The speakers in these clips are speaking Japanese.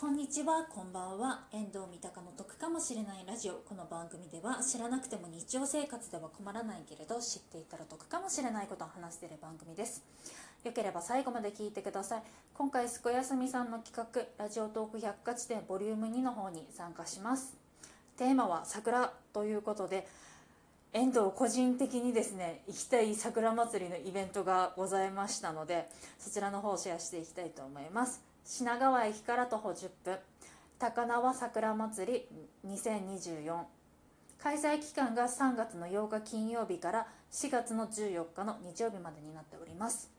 こんにちは、こんばんは。遠藤三鷹の得かもしれないラジオ。この番組では知らなくても日常生活では困らないけれど知っていたら得かもしれないことを話している番組です。よければ最後まで聞いてください。今回、すこやすみさんの企画、ラジオトーク百科事典ボリューム2の方に参加します。テーマは桜ということで、遠藤個人的にですね行きたい桜祭りのイベントがございましたのでそちらの方をシェアしていきたいと思います。品川駅から徒歩10分。高輪桜祭り2024開催期間が3月の8日金曜日から4月の14日の日曜日までになっております。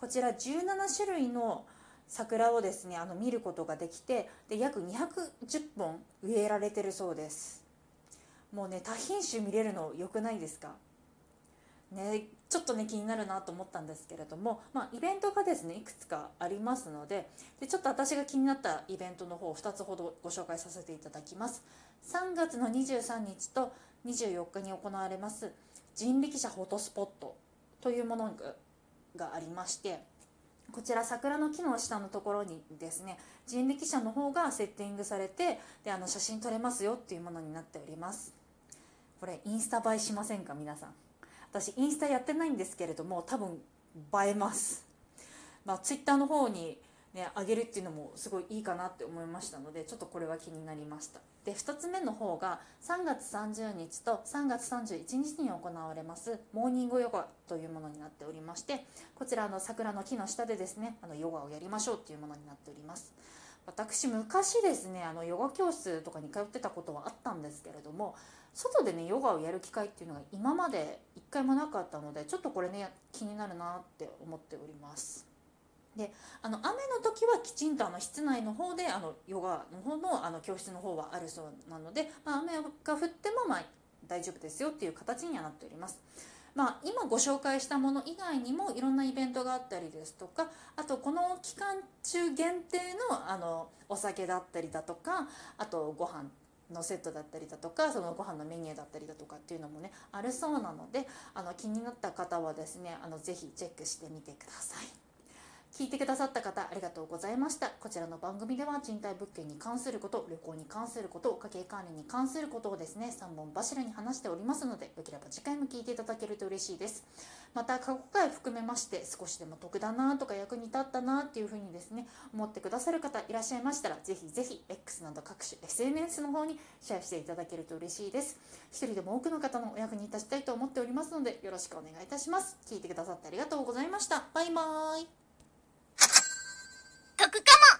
こちら17種類の桜をですねあの見ることができてで約210本植えられてるそうです。もうね多品種見れるの良くないですか？ね、ちょっとね気になるなと思ったんですけれども、まあ、イベントがですねいくつかありますのででちょっと私が気になったイベントの方を2つほどご紹介させていただきます。3月の23日と24日に行われます人力車フォトスポットというものがありましてこちら桜の木の下のところにですね人力車の方がセッティングされてであの写真撮れますよっていうものになっております。これインスタ映えしませんか？皆さん。私インスタやってないんですけれども多分映えます。まあツイッターの方にね上げるっていうのもすごいいいかなって思いましたのでちょっとこれは気になりました。で2つ目の方が3月30日と3月31日に行われますモーニングヨガというものになっておりましてこちらの桜の木の下でですねあのヨガをやりましょうっていうものになっております。私昔ですねあのヨガ教室とかに通ってたことはあったんですけれども外でねヨガをやる機会っていうのが今まで一回もなかったのでちょっとこれね気になるなって思っておりますであの雨の時はきちんとあの室内の方であのヨガの方のあの教室の方はあるそうなので、まあ、雨が降ってもまあ大丈夫ですよっていう形にはなっております。まあ、今ご紹介したもの以外にもいろんなイベントがあったりですとかあとこの期間中限定のあのお酒だったりだとかあとご飯のセットだったりだとかそのご飯のメニューだったりだとかっていうのもねあるそうなのであの気になった方はですねあのぜひチェックしてみてください。聞いてくださった方ありがとうございました。こちらの番組では賃貸物件に関すること旅行に関すること家計管理に関することをですね3本柱に話しておりますのでよければ次回も聞いていただけると嬉しいです。また過去回含めまして少しでも得だなとか役に立ったなっていうふうにですね思ってくださる方いらっしゃいましたらぜひぜひ X など各種 SNS の方にシェアしていただけると嬉しいです。一人でも多くの方のお役に立ちたいと思っておりますのでよろしくお願いいたします。聞いてくださってありがとうございました。バイバーイ。得かも。